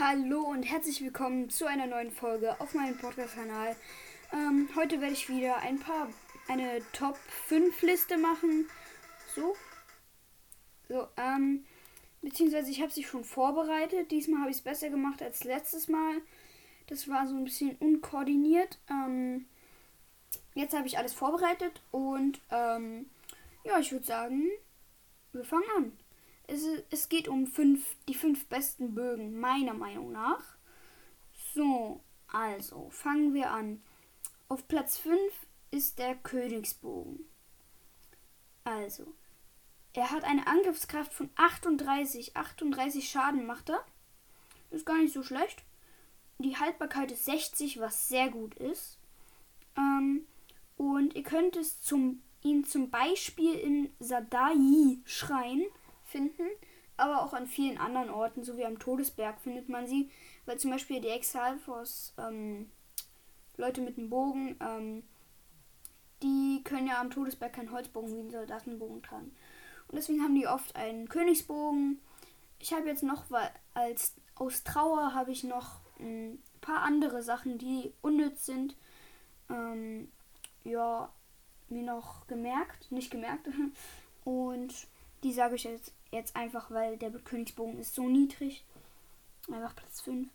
Hallo und herzlich willkommen zu einer neuen Folge auf meinem Podcast-Kanal. Ähm, heute werde ich wieder ein paar, eine Top 5 Liste machen. So. So, ähm, beziehungsweise ich habe sie schon vorbereitet. Diesmal habe ich es besser gemacht als letztes Mal. Das war so ein bisschen unkoordiniert. Ähm, jetzt habe ich alles vorbereitet und, ähm, ja, ich würde sagen, wir fangen an. Es, geht um fünf, die fünf besten Bögen, meiner Meinung nach. So, also fangen wir an. Auf Platz 5 ist der Königsbogen. Also, er hat eine Angriffskraft von 38. 38 Schaden macht er. Ist gar nicht so schlecht. Die Haltbarkeit ist 60, was sehr gut ist. Ähm, und ihr könnt es zum, ihn zum Beispiel in Sadai schreien finden, aber auch an vielen anderen Orten, so wie am Todesberg findet man sie, weil zum Beispiel die Exalfos, ähm, Leute mit dem Bogen, ähm, die können ja am Todesberg keinen Holzbogen wie einen Soldatenbogen tragen. Und deswegen haben die oft einen Königsbogen. Ich habe jetzt noch, weil als aus Trauer habe ich noch ein paar andere Sachen, die unnütz sind. Ähm, ja, mir noch gemerkt, nicht gemerkt. Und die sage ich jetzt Jetzt einfach, weil der Königsbogen ist so niedrig. Einfach Platz 5.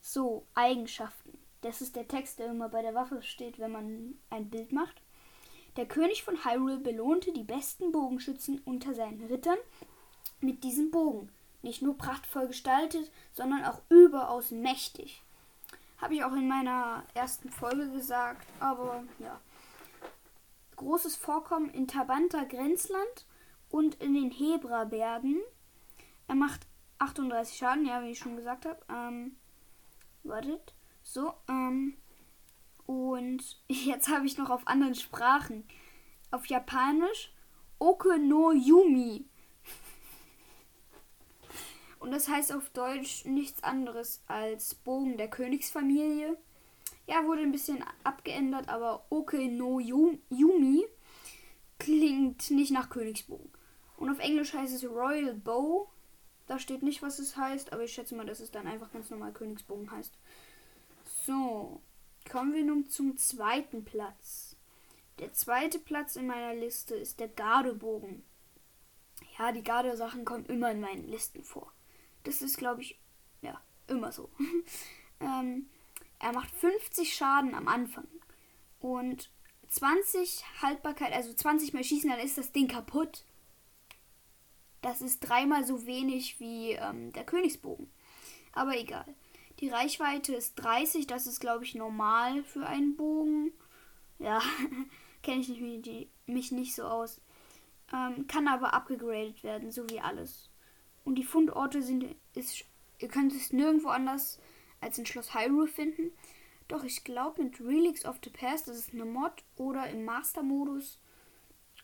So, Eigenschaften. Das ist der Text, der immer bei der Waffe steht, wenn man ein Bild macht. Der König von Hyrule belohnte die besten Bogenschützen unter seinen Rittern mit diesem Bogen. Nicht nur prachtvoll gestaltet, sondern auch überaus mächtig. Habe ich auch in meiner ersten Folge gesagt, aber ja. Großes Vorkommen in Tabanta Grenzland und in den Hebra-Bergen. Er macht 38 Schaden, ja, wie ich schon gesagt habe. Ähm, wartet. So, ähm, und jetzt habe ich noch auf anderen Sprachen. Auf Japanisch Oke no Yumi. Und das heißt auf Deutsch nichts anderes als Bogen der Königsfamilie. Ja, wurde ein bisschen abgeändert, aber Oke no Yumi klingt nicht nach Königsbogen. Und auf Englisch heißt es Royal Bow. Da steht nicht, was es heißt, aber ich schätze mal, dass es dann einfach ganz normal Königsbogen heißt. So, kommen wir nun zum zweiten Platz. Der zweite Platz in meiner Liste ist der Gardebogen. Ja, die Gardesachen kommen immer in meinen Listen vor. Das ist, glaube ich, ja, immer so. ähm, er macht 50 Schaden am Anfang. Und 20 Haltbarkeit, also 20 mal schießen, dann ist das Ding kaputt. Das ist dreimal so wenig wie ähm, der Königsbogen. Aber egal. Die Reichweite ist 30, das ist, glaube ich, normal für einen Bogen. Ja, kenne ich nicht, mich nicht so aus. Ähm, kann aber abgegradet werden, so wie alles. Und die Fundorte sind, ist, ihr könnt es nirgendwo anders als in Schloss Hyrule finden. Doch ich glaube mit Relics of the Past, das ist eine Mod oder im Master-Modus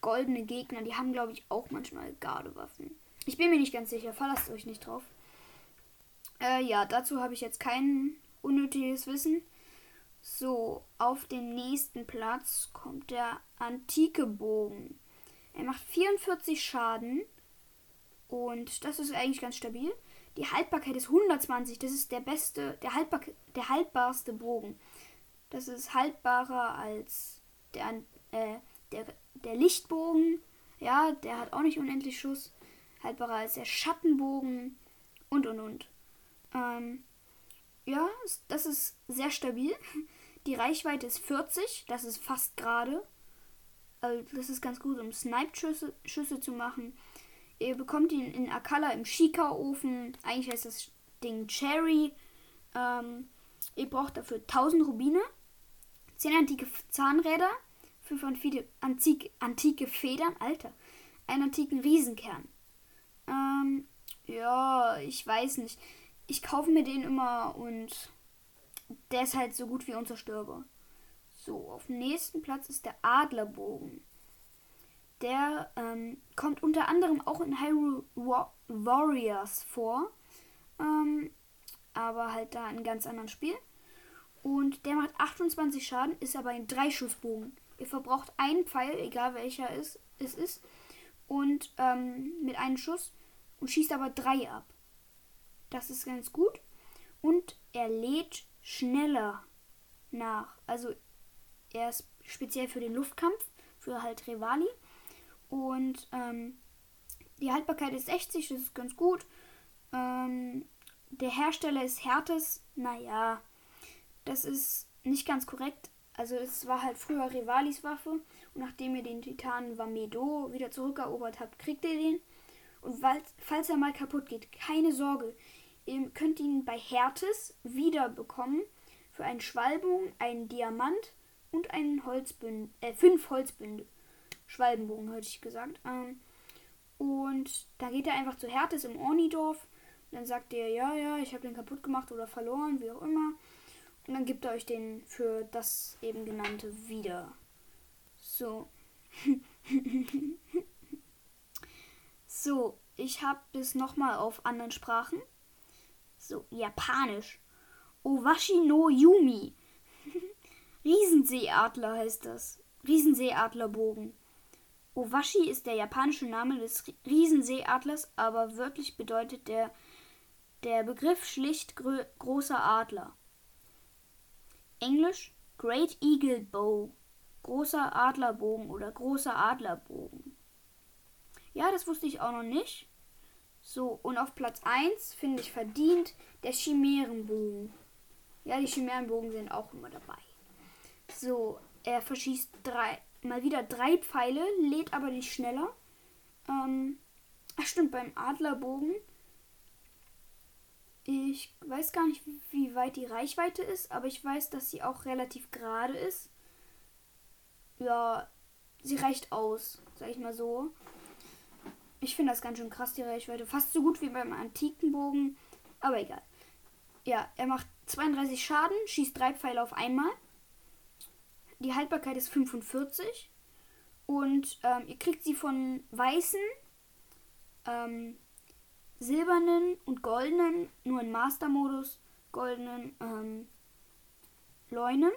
goldene Gegner, die haben, glaube ich, auch manchmal Gardewaffen. Ich bin mir nicht ganz sicher, verlasst euch nicht drauf. Äh, ja, dazu habe ich jetzt kein unnötiges Wissen. So, auf den nächsten Platz kommt der antike Bogen. Er macht 44 Schaden und das ist eigentlich ganz stabil. Die Haltbarkeit ist 120, das ist der beste, der, haltbar, der haltbarste Bogen. Das ist haltbarer als der, äh, der der Lichtbogen, ja, der hat auch nicht unendlich Schuss. Haltbarer als der Schattenbogen und und und. Ähm, ja, das ist sehr stabil. Die Reichweite ist 40, das ist fast gerade. Also das ist ganz gut, um Snipe-Schüsse Schüsse zu machen. Ihr bekommt ihn in Akala im Shika-Ofen. Eigentlich heißt das Ding Cherry. Ähm, ihr braucht dafür 1000 Rubine, 10 antike Zahnräder, fünf antike, antike Federn, Alter, einen antiken Riesenkern. Ähm, ja, ich weiß nicht. Ich kaufe mir den immer und der ist halt so gut wie unzerstörbar. So, auf dem nächsten Platz ist der Adlerbogen. Der ähm, kommt unter anderem auch in Hyrule Warriors vor. Ähm, aber halt da in ganz anderen Spiel. Und der macht 28 Schaden, ist aber ein Dreischussbogen. Ihr verbraucht einen Pfeil, egal welcher es, es ist, und ähm, mit einem Schuss und schießt aber drei ab. Das ist ganz gut. Und er lädt schneller nach. Also er ist speziell für den Luftkampf, für halt Rivali. Und ähm, die Haltbarkeit ist 60, das ist ganz gut. Ähm, der Hersteller ist Hertes. Naja, das ist nicht ganz korrekt. Also es war halt früher Rivalis Waffe. Und nachdem ihr den Titan Vamedo wieder zurückerobert habt, kriegt ihr den. Und falls er mal kaputt geht, keine Sorge. Ihr könnt ihn bei Hertes wieder bekommen. Für einen Schwalbogen, einen Diamant und einen Holzbündel. Äh, fünf Holzbündel. Schwalbenbogen, hätte ich gesagt. Ähm, und da geht er einfach zu Hertes im Ornidorf. Und dann sagt er, ja, ja, ich habe den kaputt gemacht oder verloren, wie auch immer. Und dann gibt er euch den für das eben genannte wieder. So. so, ich habe das nochmal auf anderen Sprachen. So, Japanisch. Owashi no Yumi. Riesenseeadler heißt das. Riesenseeadlerbogen. Owashi ist der japanische Name des Riesenseeadlers, aber wörtlich bedeutet der, der Begriff schlicht großer Adler. Englisch Great Eagle Bow, großer Adlerbogen oder großer Adlerbogen. Ja, das wusste ich auch noch nicht. So, und auf Platz 1 finde ich verdient der Chimärenbogen. Ja, die Chimärenbogen sind auch immer dabei. So, er verschießt drei, mal wieder drei Pfeile, lädt aber nicht schneller. Ähm, ach stimmt, beim Adlerbogen. Ich weiß gar nicht, wie weit die Reichweite ist, aber ich weiß, dass sie auch relativ gerade ist. Ja, sie reicht aus, sag ich mal so. Ich finde das ganz schön krass, die Reichweite. Fast so gut wie beim antiken Bogen, aber egal. Ja, er macht 32 Schaden, schießt drei Pfeile auf einmal. Die Haltbarkeit ist 45. Und ähm, ihr kriegt sie von weißen, ähm, silbernen und goldenen, nur in Master-Modus, goldenen ähm, Leunen.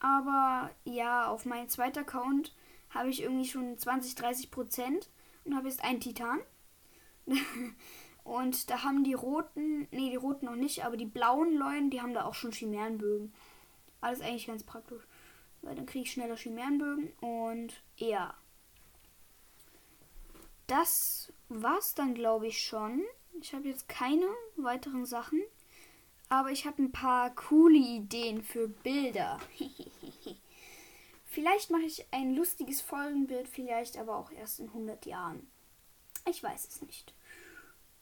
Aber ja, auf meinem zweiten Account habe ich irgendwie schon 20, 30 Prozent und habe jetzt einen Titan. und da haben die roten, nee, die roten noch nicht, aber die blauen Leunen, die haben da auch schon Chimärenbögen. Alles eigentlich ganz praktisch. Weil dann kriege ich schneller Chimärenbögen und ja. Das war's dann, glaube ich, schon. Ich habe jetzt keine weiteren Sachen. Aber ich habe ein paar coole Ideen für Bilder. vielleicht mache ich ein lustiges Folgenbild, vielleicht aber auch erst in 100 Jahren. Ich weiß es nicht.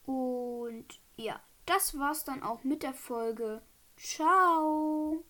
Und ja, das war's dann auch mit der Folge. Ciao!